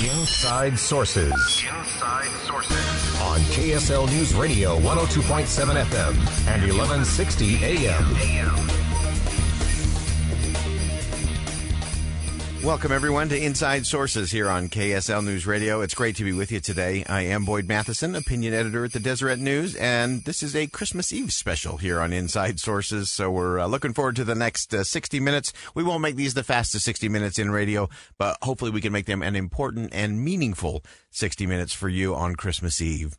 Inside Sources. Inside Sources. On KSL News Radio 102.7 FM and 1160 AM. Welcome, everyone, to Inside Sources here on KSL News Radio. It's great to be with you today. I am Boyd Matheson, opinion editor at the Deseret News, and this is a Christmas Eve special here on Inside Sources. So we're uh, looking forward to the next uh, 60 minutes. We won't make these the fastest 60 minutes in radio, but hopefully we can make them an important and meaningful 60 minutes for you on Christmas Eve.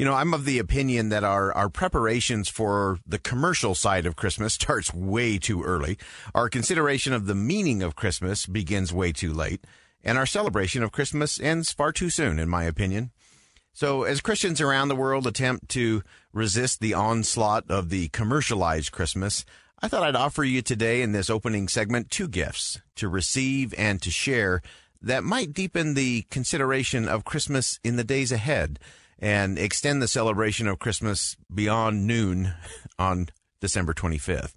You know, I'm of the opinion that our, our preparations for the commercial side of Christmas starts way too early. Our consideration of the meaning of Christmas begins way too late. And our celebration of Christmas ends far too soon, in my opinion. So, as Christians around the world attempt to resist the onslaught of the commercialized Christmas, I thought I'd offer you today in this opening segment two gifts to receive and to share that might deepen the consideration of Christmas in the days ahead and extend the celebration of Christmas beyond noon on December 25th.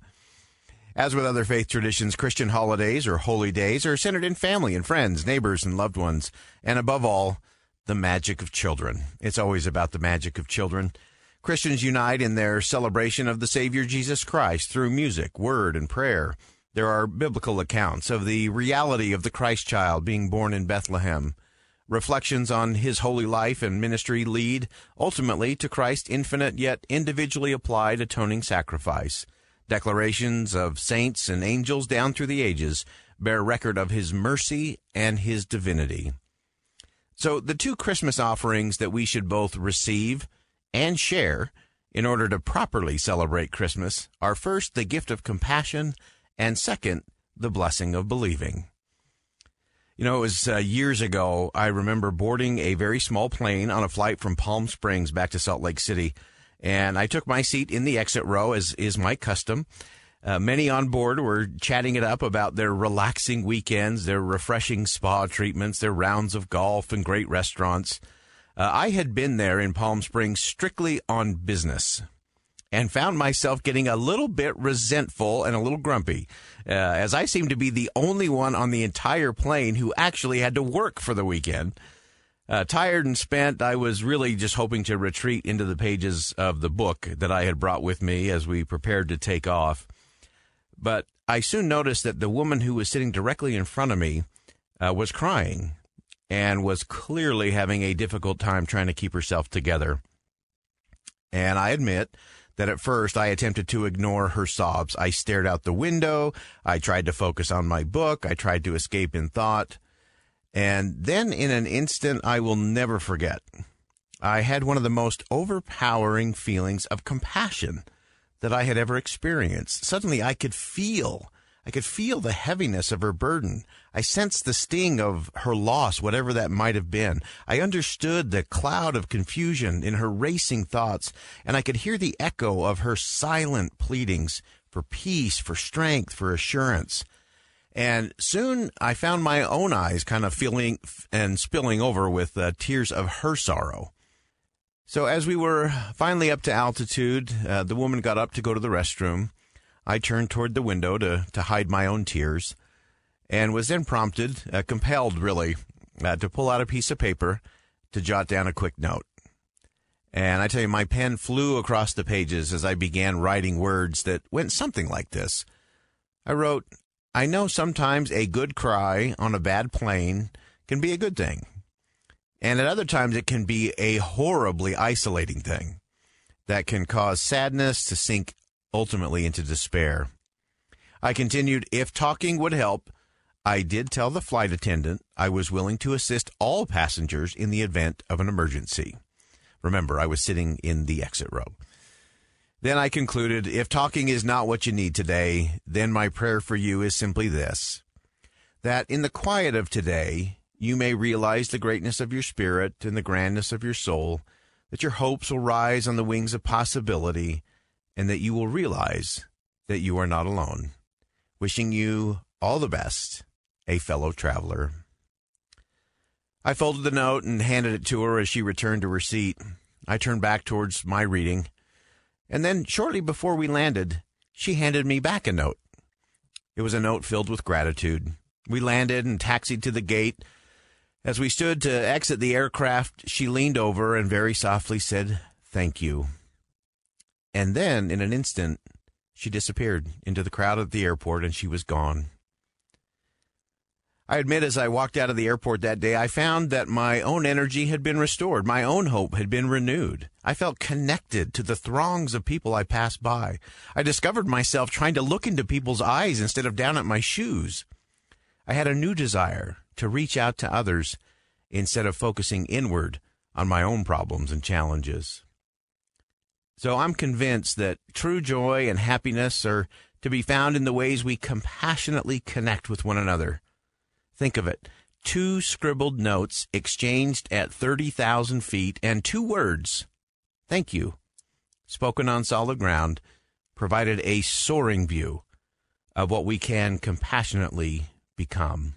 As with other faith traditions, Christian holidays or holy days are centered in family and friends, neighbors and loved ones, and above all, the magic of children. It's always about the magic of children. Christians unite in their celebration of the Savior Jesus Christ through music, word, and prayer. There are biblical accounts of the reality of the Christ child being born in Bethlehem. Reflections on his holy life and ministry lead ultimately to Christ's infinite yet individually applied atoning sacrifice. Declarations of saints and angels down through the ages bear record of his mercy and his divinity. So the two Christmas offerings that we should both receive and share in order to properly celebrate Christmas are first the gift of compassion and second, the blessing of believing. You know, it was uh, years ago. I remember boarding a very small plane on a flight from Palm Springs back to Salt Lake City, and I took my seat in the exit row, as is my custom. Uh, many on board were chatting it up about their relaxing weekends, their refreshing spa treatments, their rounds of golf, and great restaurants. Uh, I had been there in Palm Springs strictly on business and found myself getting a little bit resentful and a little grumpy, uh, as I seemed to be the only one on the entire plane who actually had to work for the weekend. Uh, tired and spent, I was really just hoping to retreat into the pages of the book that I had brought with me as we prepared to take off. But I soon noticed that the woman who was sitting directly in front of me uh, was crying and was clearly having a difficult time trying to keep herself together. And I admit that at first I attempted to ignore her sobs. I stared out the window. I tried to focus on my book. I tried to escape in thought. And then in an instant I will never forget, I had one of the most overpowering feelings of compassion that I had ever experienced. Suddenly I could feel I could feel the heaviness of her burden. I sensed the sting of her loss, whatever that might have been. I understood the cloud of confusion in her racing thoughts, and I could hear the echo of her silent pleadings for peace, for strength, for assurance. And soon I found my own eyes kind of filling and spilling over with uh, tears of her sorrow. So as we were finally up to altitude, uh, the woman got up to go to the restroom. I turned toward the window to, to hide my own tears and was then prompted, uh, compelled really, uh, to pull out a piece of paper to jot down a quick note. And I tell you, my pen flew across the pages as I began writing words that went something like this. I wrote, I know sometimes a good cry on a bad plane can be a good thing. And at other times it can be a horribly isolating thing that can cause sadness to sink ultimately into despair. I continued, if talking would help, I did tell the flight attendant I was willing to assist all passengers in the event of an emergency. Remember, I was sitting in the exit row. Then I concluded, if talking is not what you need today, then my prayer for you is simply this that in the quiet of today, you may realize the greatness of your spirit and the grandness of your soul, that your hopes will rise on the wings of possibility, and that you will realize that you are not alone. Wishing you all the best, a fellow traveler. I folded the note and handed it to her as she returned to her seat. I turned back towards my reading, and then shortly before we landed, she handed me back a note. It was a note filled with gratitude. We landed and taxied to the gate. As we stood to exit the aircraft, she leaned over and very softly said, Thank you. And then, in an instant, she disappeared into the crowd at the airport and she was gone. I admit, as I walked out of the airport that day, I found that my own energy had been restored. My own hope had been renewed. I felt connected to the throngs of people I passed by. I discovered myself trying to look into people's eyes instead of down at my shoes. I had a new desire to reach out to others instead of focusing inward on my own problems and challenges. So I'm convinced that true joy and happiness are to be found in the ways we compassionately connect with one another. Think of it two scribbled notes exchanged at 30,000 feet and two words, thank you, spoken on solid ground, provided a soaring view of what we can compassionately become.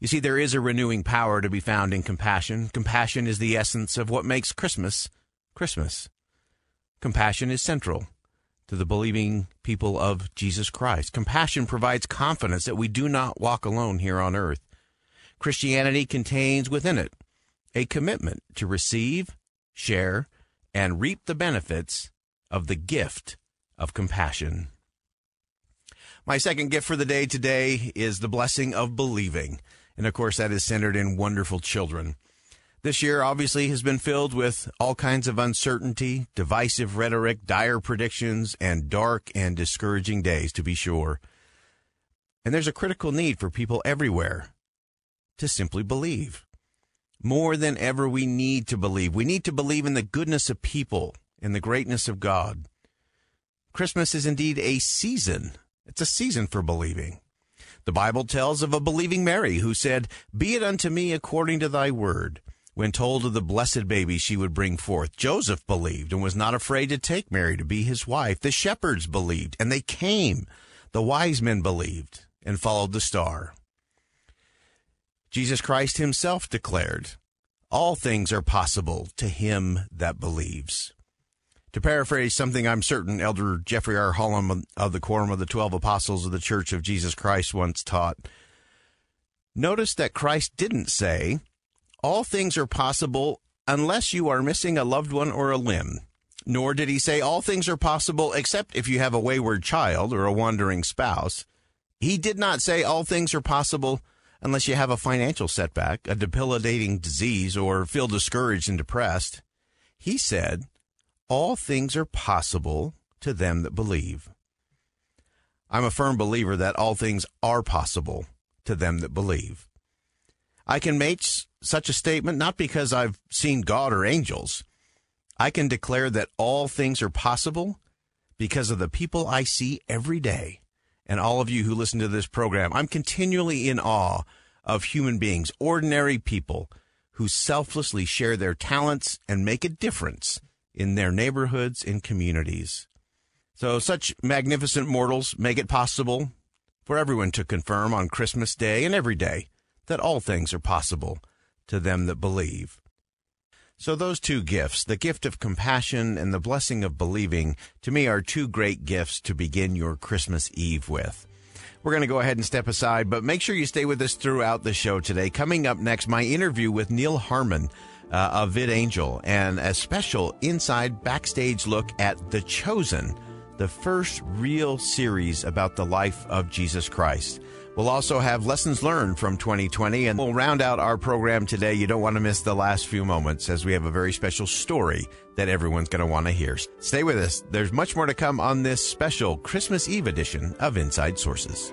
You see, there is a renewing power to be found in compassion. Compassion is the essence of what makes Christmas Christmas. Compassion is central to the believing people of Jesus Christ. Compassion provides confidence that we do not walk alone here on earth. Christianity contains within it a commitment to receive, share, and reap the benefits of the gift of compassion. My second gift for the day today is the blessing of believing. And of course, that is centered in wonderful children. This year obviously has been filled with all kinds of uncertainty, divisive rhetoric, dire predictions, and dark and discouraging days, to be sure. And there's a critical need for people everywhere to simply believe. More than ever, we need to believe. We need to believe in the goodness of people and the greatness of God. Christmas is indeed a season it's a season for believing. The Bible tells of a believing Mary who said, Be it unto me according to thy word. When told of the blessed baby she would bring forth, Joseph believed and was not afraid to take Mary to be his wife. The shepherds believed and they came. The wise men believed and followed the star. Jesus Christ himself declared, All things are possible to him that believes. To paraphrase something I'm certain Elder Jeffrey R. Holland of the Quorum of the Twelve Apostles of the Church of Jesus Christ once taught, notice that Christ didn't say, all things are possible unless you are missing a loved one or a limb. Nor did he say all things are possible except if you have a wayward child or a wandering spouse. He did not say all things are possible unless you have a financial setback, a debilitating disease, or feel discouraged and depressed. He said, all things are possible to them that believe. I'm a firm believer that all things are possible to them that believe. I can make such a statement not because I've seen God or angels. I can declare that all things are possible because of the people I see every day. And all of you who listen to this program, I'm continually in awe of human beings, ordinary people who selflessly share their talents and make a difference in their neighborhoods and communities. So, such magnificent mortals make it possible for everyone to confirm on Christmas Day and every day that all things are possible to them that believe. So, those two gifts, the gift of compassion and the blessing of believing, to me are two great gifts to begin your Christmas Eve with. We're going to go ahead and step aside, but make sure you stay with us throughout the show today. Coming up next, my interview with Neal Harmon uh, of VidAngel and a special inside backstage look at The Chosen, the first real series about the life of Jesus Christ. We'll also have lessons learned from 2020, and we'll round out our program today. You don't want to miss the last few moments as we have a very special story that everyone's going to want to hear. Stay with us. There's much more to come on this special Christmas Eve edition of Inside Sources.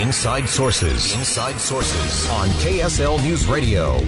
Inside Sources. Inside Sources on KSL News Radio.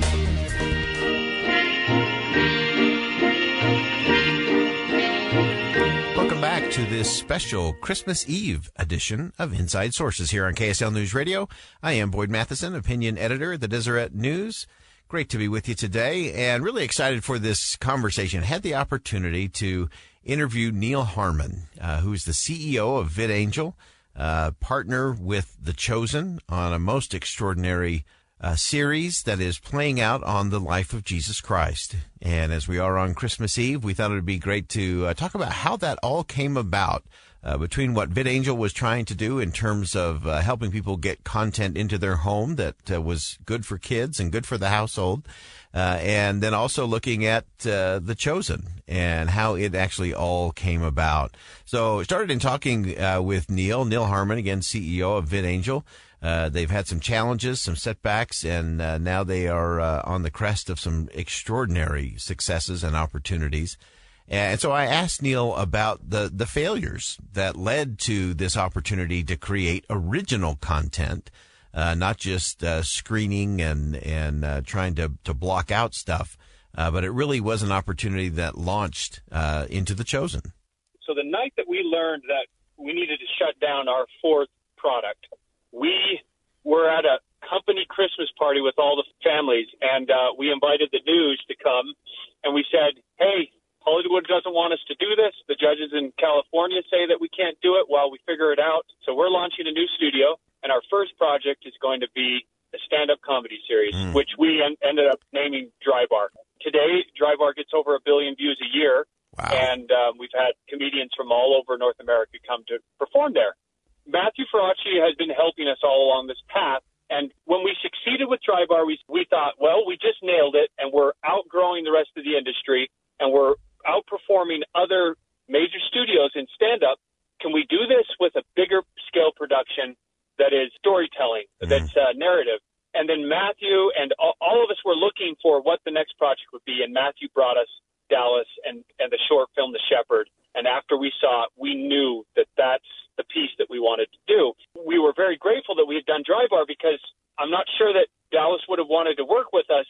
Welcome back to this special Christmas Eve edition of Inside Sources here on KSL News Radio. I am Boyd Matheson, opinion editor at the Deseret News. Great to be with you today and really excited for this conversation. Had the opportunity to interview Neal Harmon, uh, who's the CEO of VidAngel uh, partner with The Chosen on a most extraordinary uh, series that is playing out on the life of Jesus Christ. And as we are on Christmas Eve, we thought it would be great to uh, talk about how that all came about. Uh, between what VidAngel was trying to do in terms of uh, helping people get content into their home that uh, was good for kids and good for the household, uh, and then also looking at uh, the chosen and how it actually all came about. So started in talking uh, with Neal, Neal Harmon, again CEO of VidAngel. they've had some challenges, some setbacks, and now they are on the crest of some extraordinary successes and opportunities. And so I asked Neal about the, the failures that led to this opportunity to create original content, uh, not just uh, screening and and uh, trying to to block out stuff, uh, but it really was an opportunity that launched uh, into the chosen. So the night that we learned that we needed to shut down our fourth product, we were at a company Christmas party with all the families, and uh, we invited the news to come, and we said, "Hey, Hollywood doesn't want us to do this. The judges in California say that we can't do it while we figure it out. So we're launching a new studio, and our first project is going to be a stand-up comedy series, mm. which we en- ended up naming Dry Bar. Today, Dry Bar gets over a billion views a year, wow. and um, we've had comedians from all over North America come to perform there. Matthew Faraci has been helping us all along this path. And when we succeeded with Dry Bar, we, we thought, well, we just nailed it, and we're outgrowing the rest of the industry, and we're outperforming other major studios in stand up. Can we do this with a bigger scale production that is storytelling, mm. that's uh, narrative? And then Matthew and all, all of us were looking for what the next project would be. And Matthew brought us Dallas and, and the short film, The Shepherd. And after we saw it, we knew that that's the piece that we wanted to do. We were very grateful that we had done Dry Bar because I'm not sure that Dallas would have wanted to work with us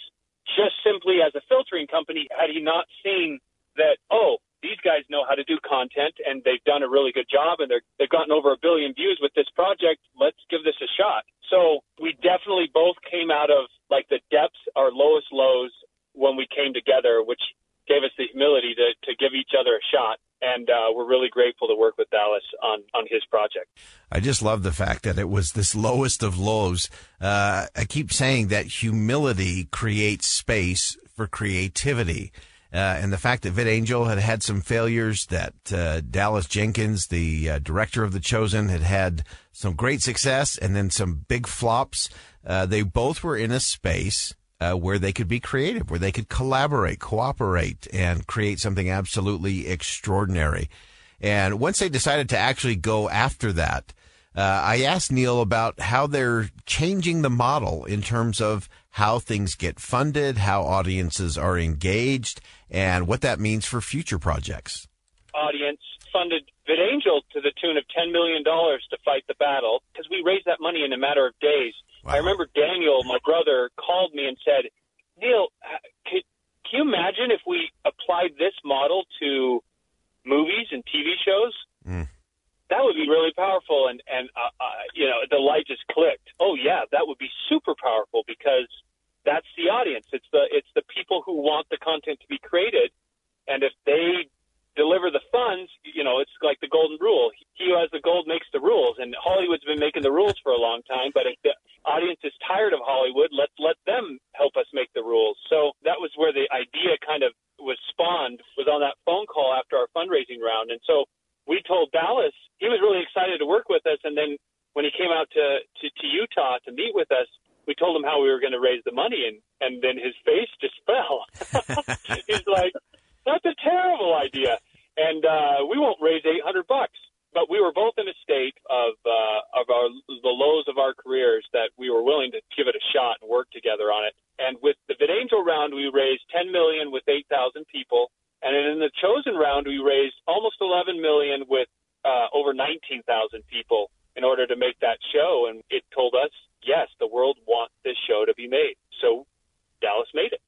just simply as a filtering company had he not seen that, oh, these guys know how to do content and they've done a really good job and they're, they've gotten over a billion views with this project. Let's give this a shot. So we definitely both came out of like the depths, our lowest lows when we came together, which gave us the humility to, to give each other a shot. And uh, we're really grateful to work with Dallas on, on his project. I just love the fact that it was this lowest of lows. Uh, I keep saying that humility creates space for creativity. Uh, and the fact that VidAngel had had some failures, that uh, Dallas Jenkins, the uh, director of The Chosen, had had some great success and then some big flops. Uh, they both were in a space uh, where they could be creative, where they could collaborate, cooperate, and create something absolutely extraordinary. And once they decided to actually go after that, I asked Neal about how they're changing the model in terms of how things get funded, how audiences are engaged, and what that means for future projects. Audience funded VidAngel to the tune of $10 million to fight the battle because we raised that money in a matter of days. Wow. I remember Daniel, my brother, called me and said, Neal, can, can you imagine if we applied this model to movies and TV shows? Mm. That would be really powerful. And, and uh, uh, you know, the light just clicked. Oh, yeah, that would be super powerful because – that's the audience. It's the it's the people who want the content to be created, and if they deliver the funds, you know, it's like the golden rule. He who has the gold makes the rules, and Hollywood's been making the rules for a long time. But if the audience is tired of Hollywood, let's let them help us make the rules. So that was where the idea kind of was spawned. Was on that phone call after our fundraising round, and so we told Dallas he was really excited to work with us, and then when he came out to, to, to Utah to meet with us, we told him how we were going to raise the money, and and then his face just fell. He's like, that's a terrible idea, and uh, we won't raise eight hundred bucks. But we were both in a state of uh, of our the lows of our careers that we were willing to give it a shot and work together on it. And with the VidAngel round, we raised ten million with eight thousand people, and in the chosen round, we raised almost eleven million with uh, over nineteen thousand people in order to make that show. And it told us, yes, the world wants this show to be made. So Dallas made it.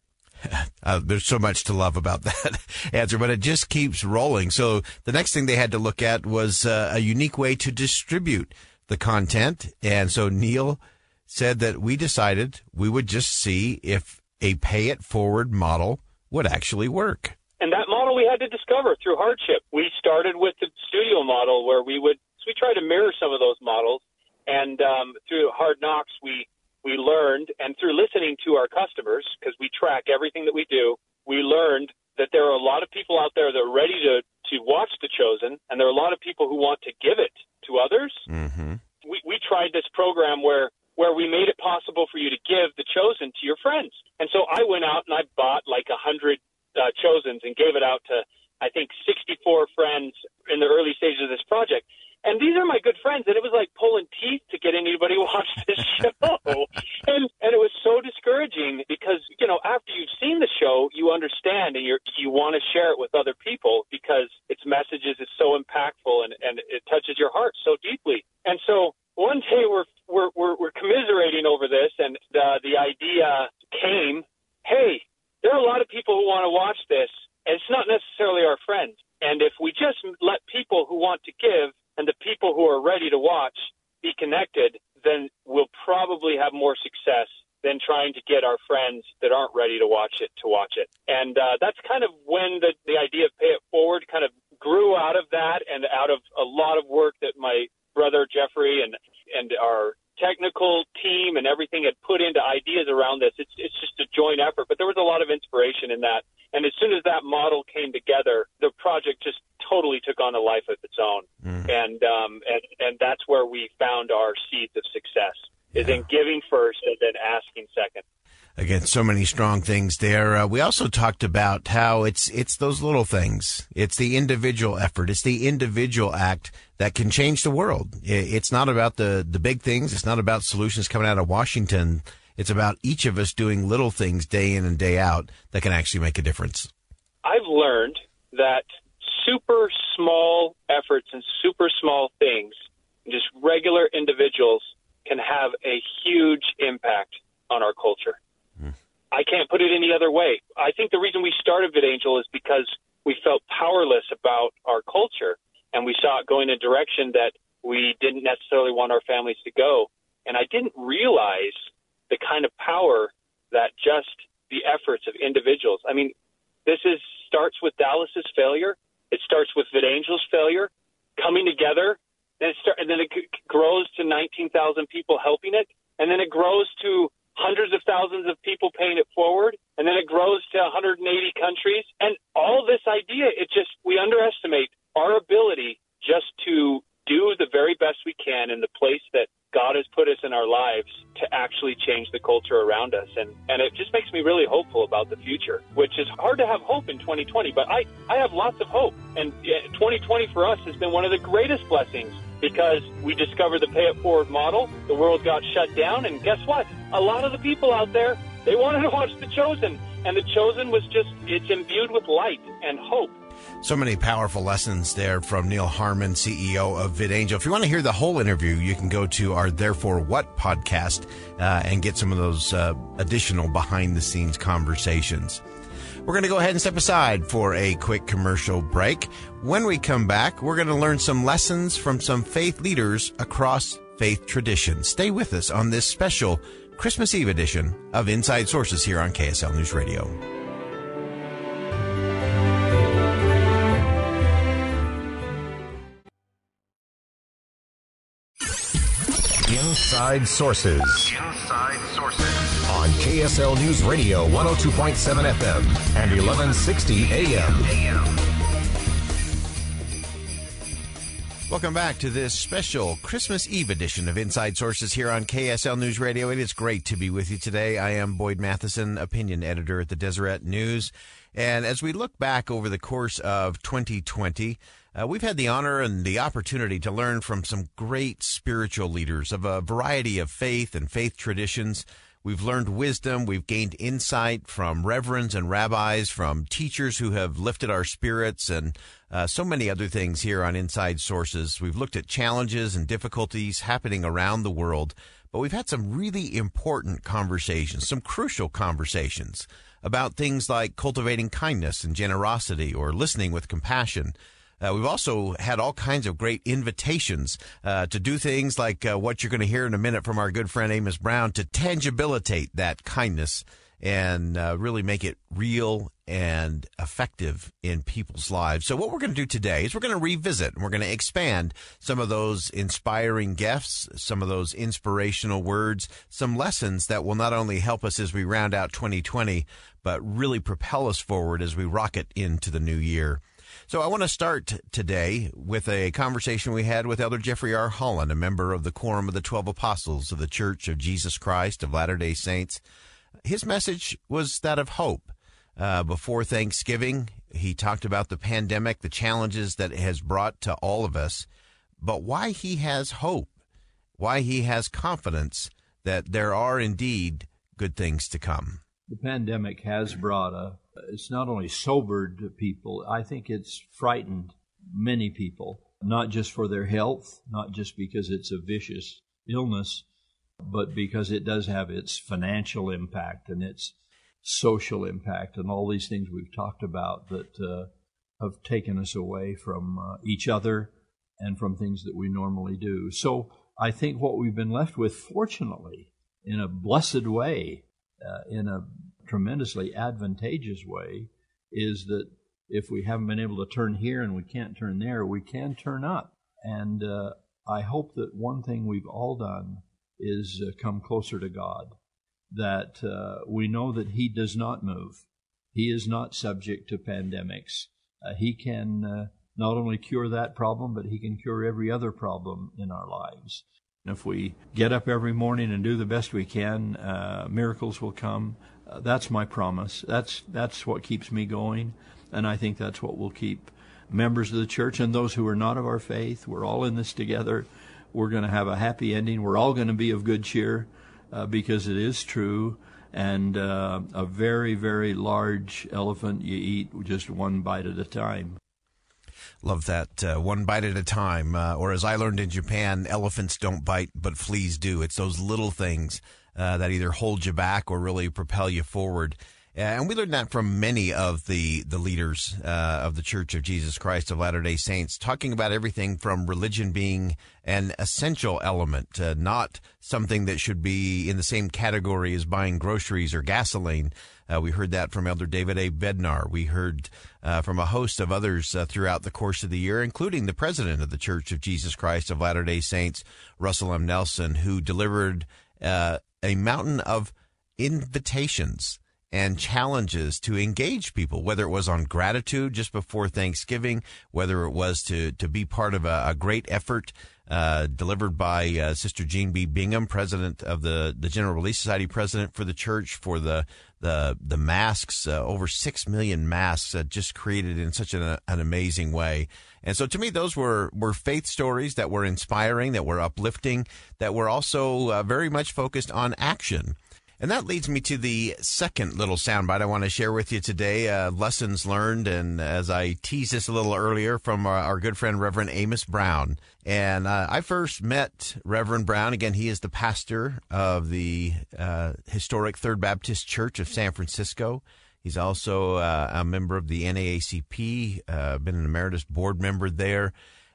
Uh, there's so much to love about that answer, but it just keeps rolling. So the next thing they had to look at was uh, a unique way to distribute the content. And so Neal said that we decided we would just see if a pay it forward model would actually work. And that model we had to discover through hardship. We started with the studio model where we would, so we tried to mirror some of those models. And um, through hard knocks, we we learned, and through listening to our customers, because we track everything that we do, we learned that there are a lot of people out there that are ready to, to watch The Chosen, and there are a lot of people who want to give it to others. Mm-hmm. We, we tried this program where where we made it possible for you to give The Chosen to your friends. And so I went out and I bought like a hundred uh, Chosens and gave it out to I think 64 friends in the early stages of this project. And these are my good friends, and it was like pulling teeth to get anybody to watch this show. and and it was so discouraging because you know after you've seen the show, you understand and you you want to share it with other people because its messages is so impactful and and it touches your heart so deeply. And so one day we're we're we're, we're commiserating over this, and uh, the idea came, hey, there are a lot of people who want to watch this, and it's not necessarily our friends. And if we just let people who want to give and the people who are ready to watch be connected, then we'll probably have more success than trying to get our friends that aren't ready to watch it to watch it. And uh, that's kind of when the, the idea of Pay It Forward kind of grew out of that and out of a lot of work that my brother Jeffrey and and our technical team and everything had put into ideas around this. It's it's just a joint effort, but there was a lot of inspiration in that. And as soon as that model came together, the project just totally took on a life of its own. Mm. And um and and that's where we found our seeds of success is in giving first and then asking second. Again, so many strong things there. Uh, we also talked about how it's it's those little things. It's the individual effort. It's the individual act that can change the world. It's not about the the big things. It's not about solutions coming out of Washington. It's about each of us doing little things day in and day out that can actually make a difference. I've learned that super small efforts and super small things, just regular individuals, can have a huge impact on our culture. Hmm. I can't put it any other way. I think the reason we started VidAngel is because we felt powerless about our culture and we saw it going in a direction that we didn't necessarily want our families to go. And I didn't realize the kind of power that just the efforts of individuals. I mean, this is starts with Dallas's failure. It starts with VidAngel's failure coming together, and it start, and then it grows to 19,000 people helping it, and then it grows to hundreds of thousands of people paying it forward, and then it grows to 180 countries. And all this idea, it just, we underestimate our ability just to do the very best we can in the place that God has put us in our lives to actually change the culture around us. And, and it just makes me really hopeful about the future, which is hard to have hope in 2020, but I, I have lots of hope. And uh, 2020 for us has been one of the greatest blessings because we discovered the pay it forward model. The world got shut down, and guess what? A lot of the people out there they wanted to watch The Chosen, and The Chosen was just it's imbued with light and hope. So many powerful lessons there from Neal Harmon, CEO of VidAngel. If you want to hear the whole interview, you can go to our Therefore What podcast uh, and get some of those uh, additional behind the scenes conversations. We're going to go ahead and step aside for a quick commercial break. When we come back, we're going to learn some lessons from some faith leaders across faith traditions. Stay with us on this special Christmas Eve edition of Inside Sources here on KSL News Radio. Inside Sources Inside Sources. on KSL News Radio 102.7 FM and 1160 AM. Welcome back to this special Christmas Eve edition of Inside Sources here on KSL News Radio. It is great to be with you today. I am Boyd Matheson, opinion editor at the Deseret News. And as we look back over the course of 2020, uh, we've had the honor and the opportunity to learn from some great spiritual leaders of a variety of faith and faith traditions. We've learned wisdom. We've gained insight from reverends and rabbis, from teachers who have lifted our spirits, and uh, so many other things here on Inside Sources. We've looked at challenges and difficulties happening around the world, but we've had some really important conversations, some crucial conversations about things like cultivating kindness and generosity or listening with compassion. Uh, we've also had all kinds of great invitations uh, to do things like uh, what you're going to hear in a minute from our good friend Amos Brown to tangibilitate that kindness and uh, really make it real and effective in people's lives. So, what we're going to do today is we're going to revisit and we're going to expand some of those inspiring gifts, some of those inspirational words, some lessons that will not only help us as we round out 2020, but really propel us forward as we rocket into the new year. So I want to start today with a conversation we had with Elder Jeffrey R. Holland, a member of the Quorum of the Twelve Apostles of the Church of Jesus Christ of Latter day Saints. His message was that of hope. Uh, before Thanksgiving, he talked about the pandemic, the challenges that it has brought to all of us, but why he has hope, why he has confidence that there are indeed good things to come. The pandemic has brought a it's not only sobered people, I think it's frightened many people, not just for their health, not just because it's a vicious illness, but because it does have its financial impact and its social impact and all these things we've talked about that uh, have taken us away from uh, each other and from things that we normally do. So I think what we've been left with, fortunately, in a blessed way, in a tremendously advantageous way is that if we haven't been able to turn here and we can't turn there, we can turn up. And uh, I hope that one thing we've all done is uh, come closer to God, that uh, we know that He does not move. He is not subject to pandemics. Uh, he can uh, not only cure that problem, but He can cure every other problem in our lives. If we get up every morning and do the best we can, uh, miracles will come. Uh, that's my promise. That's that's what keeps me going, and I think that's what will keep members of the church and those who are not of our faith. We're all in this together. We're going to have a happy ending. We're all going to be of good cheer uh, because it is true. And uh, a very, very large elephant you eat just one bite at a time. Love that. Uh, one bite at a time. Uh, or as I learned in Japan, elephants don't bite, but fleas do. It's those little things uh, that either hold you back or really propel you forward. And we learned that from many of the, the leaders uh, of the Church of Jesus Christ of Latter day Saints, talking about everything from religion being an essential element, uh, not something that should be in the same category as buying groceries or gasoline. Uh, we heard that from Elder David A. Bednar. We heard uh, from a host of others uh, throughout the course of the year, including the president of the Church of Jesus Christ of Latter day Saints, Russell M. Nelson, who delivered uh, a mountain of invitations and challenges to engage people, whether it was on gratitude just before Thanksgiving, whether it was to, to be part of a, a great effort uh, delivered by uh, Sister Jean B. Bingham, president of the, the General Relief Society, president for the church, for the the the masks, uh, over six million masks, uh, just created in such an, an amazing way. And so, to me, those were were faith stories that were inspiring, that were uplifting, that were also uh, very much focused on action. And that leads me to the second little soundbite I want to share with you today. Uh, lessons learned, and as I teased this a little earlier from our, our good friend Reverend Amos Brown. And uh, I first met Reverend Brown. Again, he is the pastor of the uh, historic Third Baptist Church of San Francisco. He's also uh, a member of the NAACP, uh, been an emeritus board member there.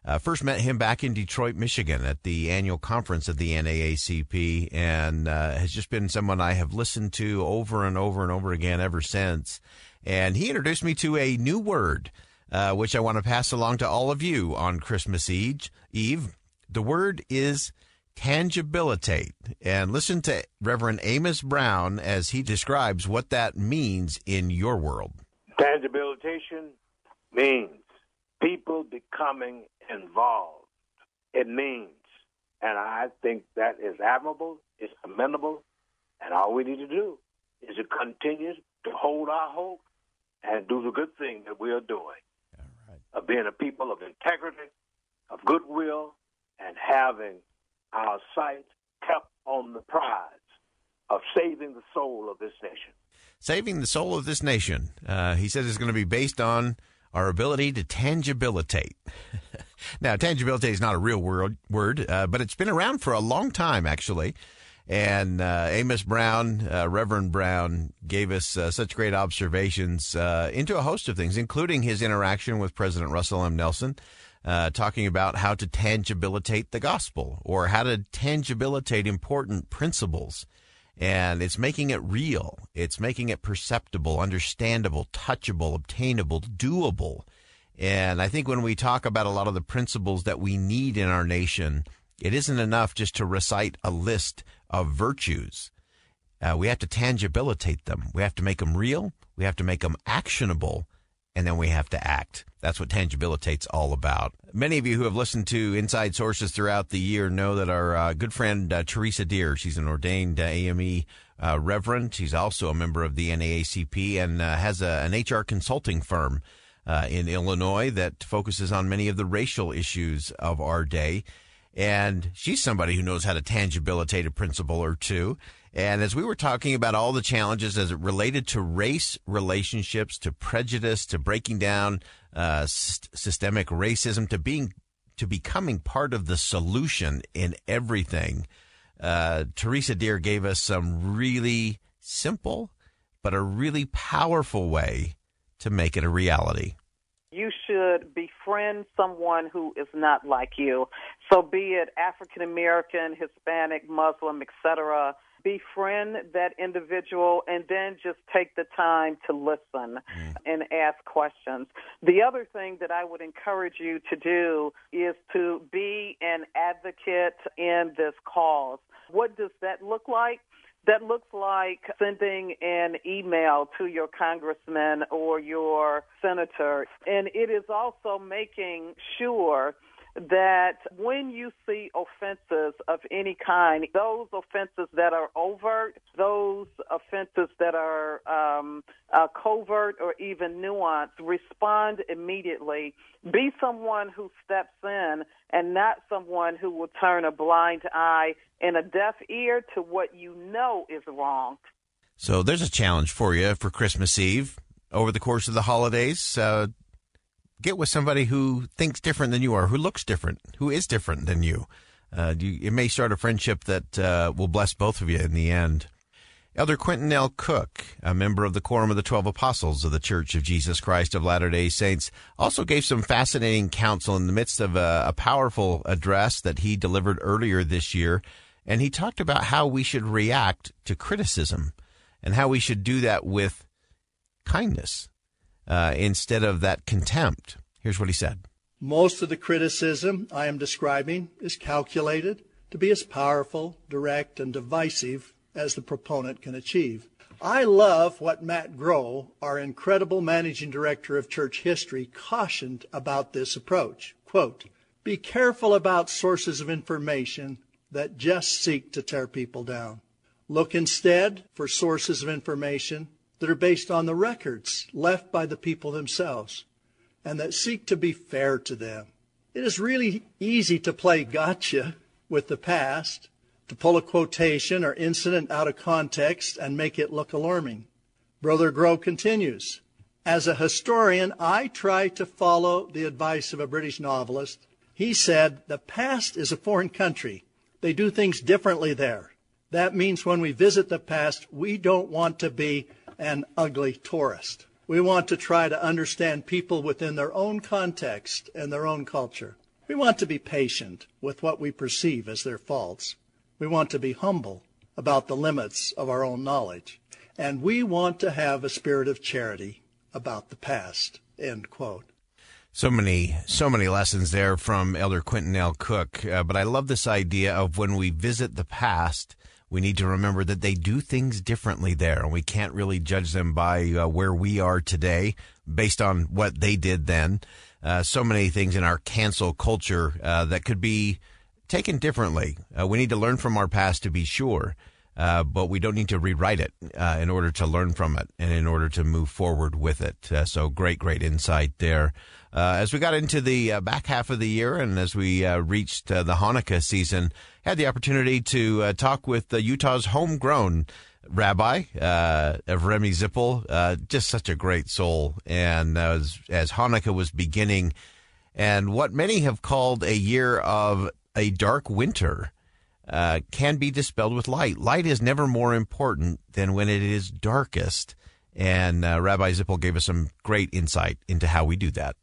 Uh, first met him back in Detroit, Michigan at the annual conference of the NAACP and uh, has just been someone I have listened to over and over and over again ever since. And he introduced me to a new word, uh, which I want to pass along to all of you on Christmas Eve. Eve. The word is tangibilitate. And listen to Reverend Amos Brown as he describes what that means in your world. Tangibilitation means people becoming involved it means. And I think that is admirable, it's commendable, and all we need to do is to continue to hold our hope and do the good thing that we are doing. Right. Of being a people of integrity, of goodwill, and having our sight kept on the prize of saving the soul of this nation. Saving the soul of this nation. Uh, he says it's going to be based on our ability to tangibilitate. now, tangibility is not a real word, word uh, but it's been around for a long time, actually. And uh, Amos Brown, uh, Reverend Brown, gave us uh, such great observations uh, into a host of things, including his interaction with President Russell M. Nelson, uh, talking about how to tangibilitate the gospel or how to tangibilitate important principles. And it's making it real. It's making it perceptible, understandable, touchable, obtainable, doable. And I think when we talk about a lot of the principles that we need in our nation, it isn't enough just to recite a list of virtues. Uh, we have to tangibilitate them. We have to make them real. We have to make them actionable. And then we have to act. That's what tangibilitate's all about. Many of you who have listened to Inside Sources throughout the year know that our uh, good friend uh, Theresa Dear, she's an ordained uh, AME uh, reverend. She's also a member of the NAACP and uh, has a, an HR consulting firm uh, in Illinois that focuses on many of the racial issues of our day. And she's somebody who knows how to tangibilitate a principle or two. And as we were talking about all the challenges as it related to race relationships, to prejudice, to breaking down uh, s- systemic racism, to being to becoming part of the solution in everything, uh, Theresa Dear gave us some really simple but a really powerful way to make it a reality you should befriend someone who is not like you. So be it African American, Hispanic, Muslim, etc. Befriend that individual and then just take the time to listen mm. and ask questions. The other thing that I would encourage you to do is to be an advocate in this cause. What does that look like? that looks like sending an email to your congressman or your senator. And it is also making sure that when you see offenses of any kind, those offenses that are overt, those offenses that are um, uh, covert or even nuanced, respond immediately. Be someone who steps in and not someone who will turn a blind eye and a deaf ear to what you know is wrong. So there's a challenge for you for Christmas Eve over the course of the holidays. Uh, get with somebody who thinks different than you are, who looks different, who is different than you. Uh, you it may start a friendship that uh, will bless both of you in the end. Elder Quentin L. Cook, a member of the Quorum of the Twelve Apostles of the Church of Jesus Christ of Latter day Saints, also gave some fascinating counsel in the midst of a, a powerful address that he delivered earlier this year. And he talked about how we should react to criticism and how we should do that with kindness uh, instead of that contempt. Here's what he said. Most of the criticism I am describing is calculated to be as powerful, direct, and divisive as the proponent can achieve. I love what Matt Grow, our incredible managing director of church history, cautioned about this approach. Quote, be careful about sources of information that just seek to tear people down. Look instead for sources of information that are based on the records left by the people themselves and that seek to be fair to them. It is really easy to play gotcha with the past, to pull a quotation or incident out of context and make it look alarming. Brother Grow continues As a historian, I try to follow the advice of a British novelist. He said, The past is a foreign country. They do things differently there. That means when we visit the past, we don't want to be an ugly tourist. We want to try to understand people within their own context and their own culture. We want to be patient with what we perceive as their faults. We want to be humble about the limits of our own knowledge. And we want to have a spirit of charity about the past. End quote. So many, so many lessons there from Elder Quentin L. Cook. Uh, but I love this idea of when we visit the past, we need to remember that they do things differently there, and we can't really judge them by uh, where we are today based on what they did then. uh, so many things in our cancel culture uh, that could be taken differently. Uh, we need to learn from our past to be sure, uh, but we don't need to rewrite it uh, in order to learn from it and in order to move forward with it. Uh, so great, great insight there. as we got into the back half of the year and as we reached the Hanukkah season, had the opportunity to talk with Utah's homegrown rabbi, uh, Remy Zippel, uh, just such a great soul. And as, as Hanukkah was beginning, and what many have called a year of a dark winter uh, can be dispelled with light. Light is never more important than when it is darkest. And uh, Rabbi Zippel gave us some great insight into how we do that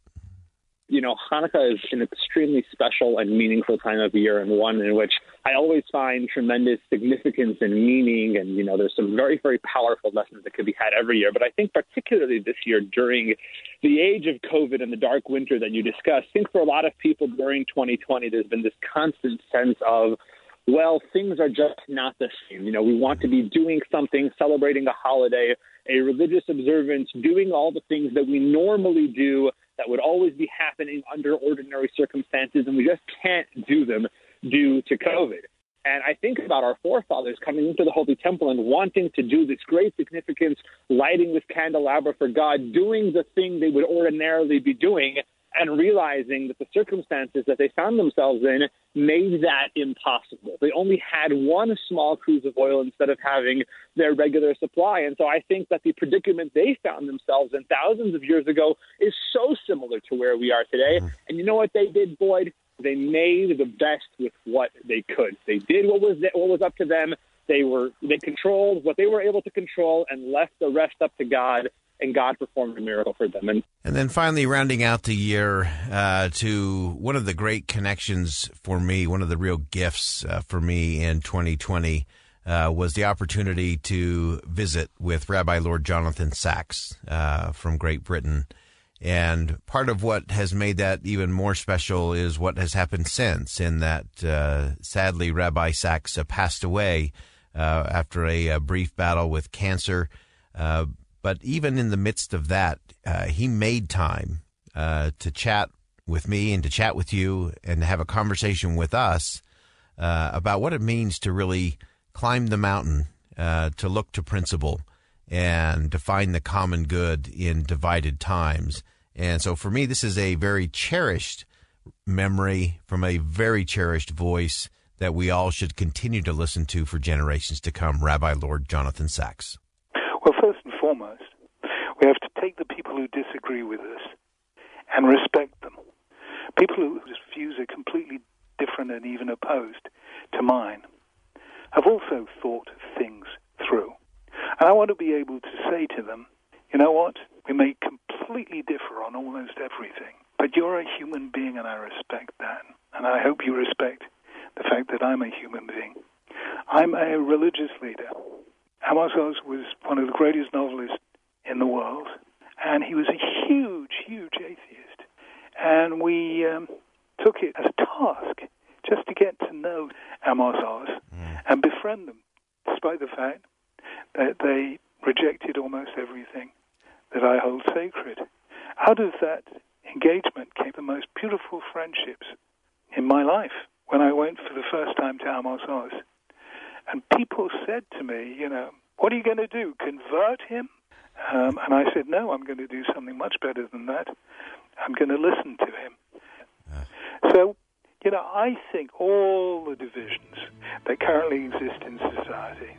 you know, Hanukkah is an extremely special and meaningful time of year, and one in which I always find tremendous significance and meaning. And, you know, there's some very, very powerful lessons that could be had every year. But I think, particularly this year, during the age of COVID and the dark winter that you discussed, I think for a lot of people during 2020, there's been this constant sense of, well, things are just not the same. You know, we want to be doing something, celebrating a holiday, a religious observance, doing all the things that we normally do that would always be happening under ordinary circumstances, and we just can't do them due to COVID. And I think about our forefathers coming into the Holy Temple and wanting to do this great significance, lighting this candelabra for God, doing the thing they would ordinarily be doing, and realizing that the circumstances that they found themselves in made that impossible. They only had one small cruse of oil instead of having their regular supply. And so I think that the predicament they found themselves in thousands of years ago is so similar to where we are today. Mm-hmm. And you know what they did, Boyd? They made the best with what they could. They did what was what was up to them. They were they controlled what they were able to control and left the rest up to God and God performed a miracle for them. And, and then finally, rounding out the year uh, to one of the great connections for me, one of the real gifts uh, for me in 2020 uh, was the opportunity to visit with Rabbi Lord Jonathan Sacks uh, from Great Britain. And part of what has made that even more special is what has happened since, in that uh, sadly Rabbi Sacks passed away uh, after a, a, brief battle with cancer. But even in the midst of that, uh, he made time uh, to chat with me and to chat with you and to have a conversation with us uh, about what it means to really climb the mountain, uh, to look to principle, and to find the common good in divided times. And so for me, this is a very cherished memory from a very cherished voice that we all should continue to listen to for generations to come, Rabbi Lord Jonathan Sacks. Well, first and foremost, we have to take the people who disagree with us and respect them. People whose views are completely different and even opposed to mine have also thought things through. And I want to be able to say to them, you know what? We may completely differ on almost everything, but you're a human being and I respect that. And I hope you respect the fact that I'm a human being. I'm a religious leader. Amos Oz was one of the greatest novelists in the world, and he was a huge, huge atheist. And we um, took it as a task just to get to know Amos Oz mm. and befriend them, despite the fact that they rejected almost everything that I hold sacred. Out of that engagement came the most beautiful friendships in my life when I went for the first time to Amos Oz. And people said to me, you know, what are you going to do? Convert him? Um, and I said, no, I'm going to do something much better than that. I'm going to listen to him. So, you know, I think all the divisions that currently exist in society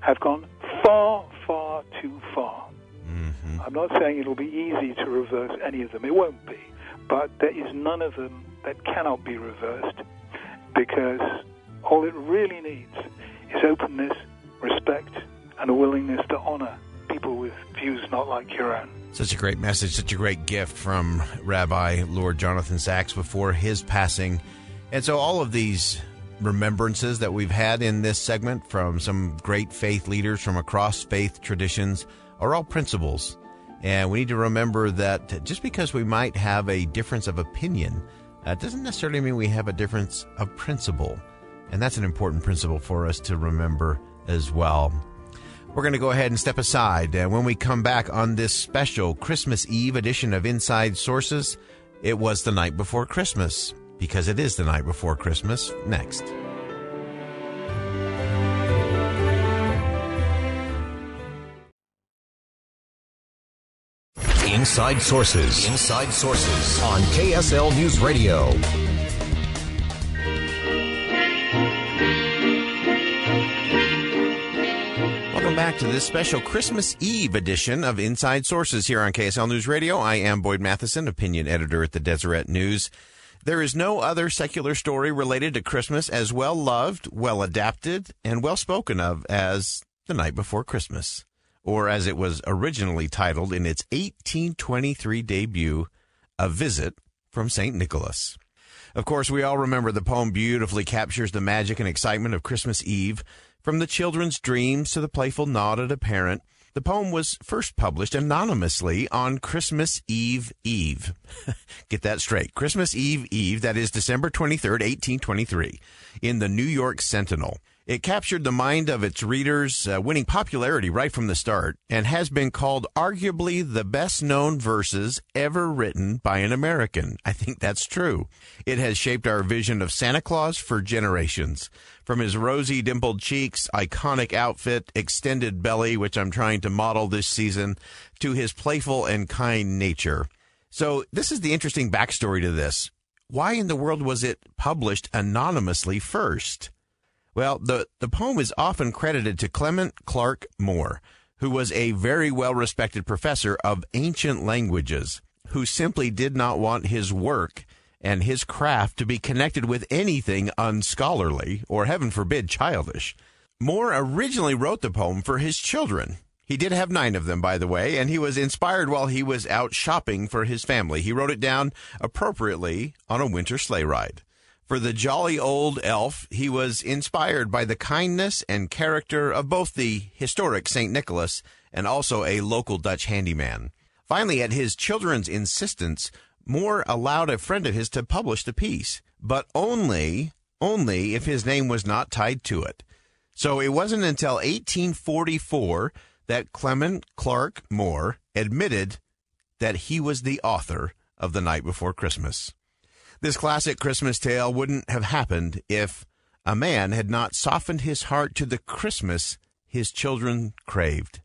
have gone far, far too far. Mm-hmm. I'm not saying it'll be easy to reverse any of them. It won't be. But there is none of them that cannot be reversed because all it really needs is openness, respect, and a willingness to honor people with views not like your own. Such a great message, such a great gift from Rabbi Lord Jonathan Sacks before his passing. And so, all of these remembrances that we've had in this segment from some great faith leaders from across faith traditions are all principles. And we need to remember that just because we might have a difference of opinion, that doesn't necessarily mean we have a difference of principle. And that's an important principle for us to remember as well. We're going to go ahead and step aside. And when we come back on this special Christmas Eve edition of Inside Sources, It was the night before Christmas, because it is the night before Christmas. Next. Inside Sources. Inside Sources on KSL News Radio. Back to this special Christmas Eve edition of Inside Sources here on KSL News Radio. I am Boyd Matheson, opinion editor at the Deseret News. There is no other secular story related to Christmas as well loved, well adapted, and well spoken of as The Night Before Christmas, or as it was originally titled in its 1823 debut, A Visit from St. Nicholas. Of course, we all remember the poem beautifully captures the magic and excitement of Christmas Eve from the children's dreams to the playful nod at a parent, the poem was first published anonymously on Christmas Eve Eve. Get that straight. Christmas Eve Eve, that is December 23rd, 1823, in the New York Sentinel. It captured the mind of its readers, uh, winning popularity right from the start, and has been called arguably the best known verses ever written by an American. I think that's true. It has shaped our vision of Santa Claus for generations. From his rosy dimpled cheeks, iconic outfit, extended belly, which I'm trying to model this season, to his playful and kind nature. So, this is the interesting backstory to this. Why in the world was it published anonymously first? Well, the, the poem is often credited to Clement Clarke Moore, who was a very well respected professor of ancient languages, who simply did not want his work and his craft to be connected with anything unscholarly or, heaven forbid, childish. Moore originally wrote the poem for his children. He did have nine of them, by the way, and he was inspired while he was out shopping for his family. He wrote it down appropriately on a winter sleigh ride. For the jolly old elf, he was inspired by the kindness and character of both the historic St. Nicholas and also a local Dutch handyman. Finally, at his children's insistence, Moore allowed a friend of his to publish the piece, but only, only if his name was not tied to it. So it wasn't until 1844 that Clement Clarke Moore admitted that he was the author of The Night Before Christmas. This classic Christmas tale wouldn't have happened if a man had not softened his heart to the Christmas his children craved.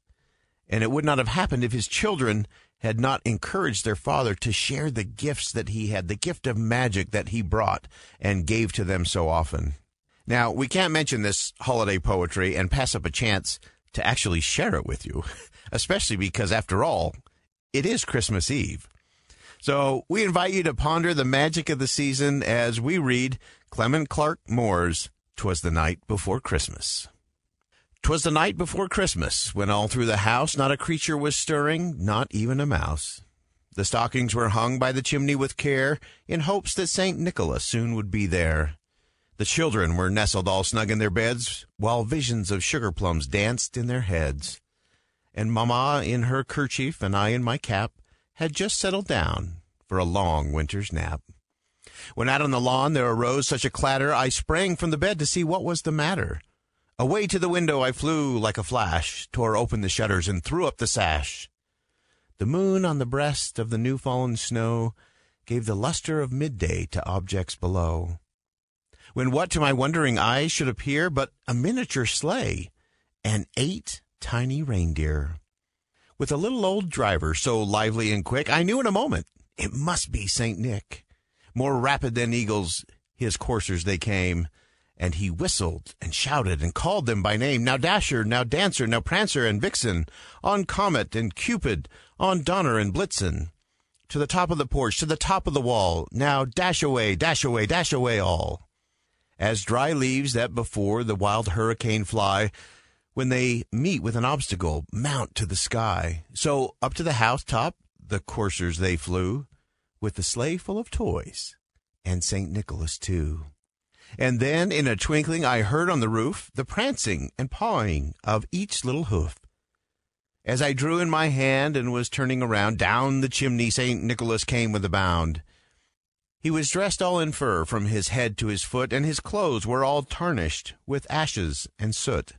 And it would not have happened if his children had not encouraged their father to share the gifts that he had, the gift of magic that he brought and gave to them so often. Now, we can't mention this holiday poetry and pass up a chance to actually share it with you, especially because, after all, it is Christmas Eve. So we invite you to ponder the magic of the season as we read Clement Clarke Moore's "'Twas the Night Before Christmas." "'Twas the night before Christmas, when all through the house not a creature was stirring, not even a mouse. The stockings were hung by the chimney with care, in hopes that St. Nicholas soon would be there. The children were nestled all snug in their beds, while visions of sugar plums danced in their heads. And Mamma in her kerchief and I in my cap had just settled down for a long winter's nap. When out on the lawn there arose such a clatter, I sprang from the bed to see what was the matter. Away to the window I flew like a flash, tore open the shutters, and threw up the sash. The moon on the breast of the new fallen snow gave the luster of midday to objects below. When what to my wondering eyes should appear but a miniature sleigh and eight tiny reindeer with a little old driver so lively and quick, I knew in a moment it must be St. Nick. More rapid than eagles, his coursers they came, and he whistled and shouted and called them by name. Now Dasher, now Dancer, now Prancer and Vixen, on Comet and Cupid, on Donner and Blitzen. To the top of the porch, to the top of the wall, now dash away, dash away, dash away all. As dry leaves that before the wild hurricane fly, when they meet with an obstacle, mount to the sky. So up to the housetop the coursers they flew, with the sleigh full of toys, and St. Nicholas too. And then in a twinkling I heard on the roof the prancing and pawing of each little hoof. As I drew in my hand and was turning around, down the chimney St. Nicholas came with a bound. He was dressed all in fur from his head to his foot, and his clothes were all tarnished with ashes and soot.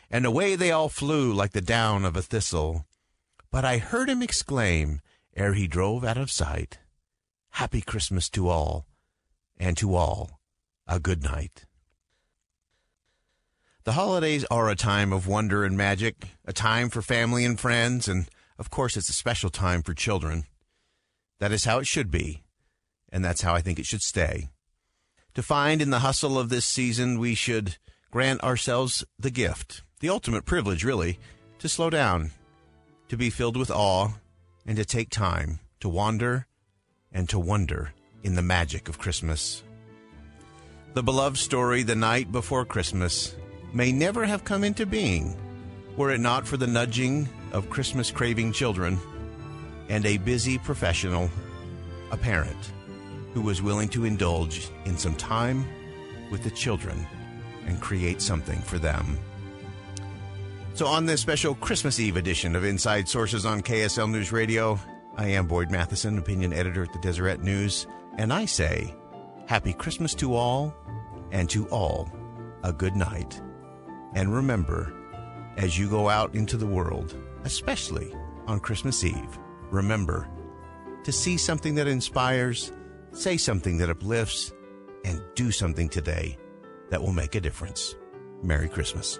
and away they all flew like the down of a thistle. But I heard him exclaim, ere he drove out of sight, Happy Christmas to all, and to all a good night. The holidays are a time of wonder and magic, a time for family and friends, and of course, it's a special time for children. That is how it should be, and that's how I think it should stay. To find in the hustle of this season, we should grant ourselves the gift, the ultimate privilege, really, to slow down, to be filled with awe, and to take time to wander and to wonder in the magic of Christmas. The beloved story, The Night Before Christmas, may never have come into being were it not for the nudging of Christmas craving children and a busy professional, a parent, who was willing to indulge in some time with the children and create something for them. So, on this special Christmas Eve edition of Inside Sources on KSL News Radio, I am Boyd Matheson, opinion editor at the Deseret News, and I say, Happy Christmas to all, and to all, a good night. And remember, as you go out into the world, especially on Christmas Eve, remember to see something that inspires, say something that uplifts, and do something today that will make a difference. Merry Christmas.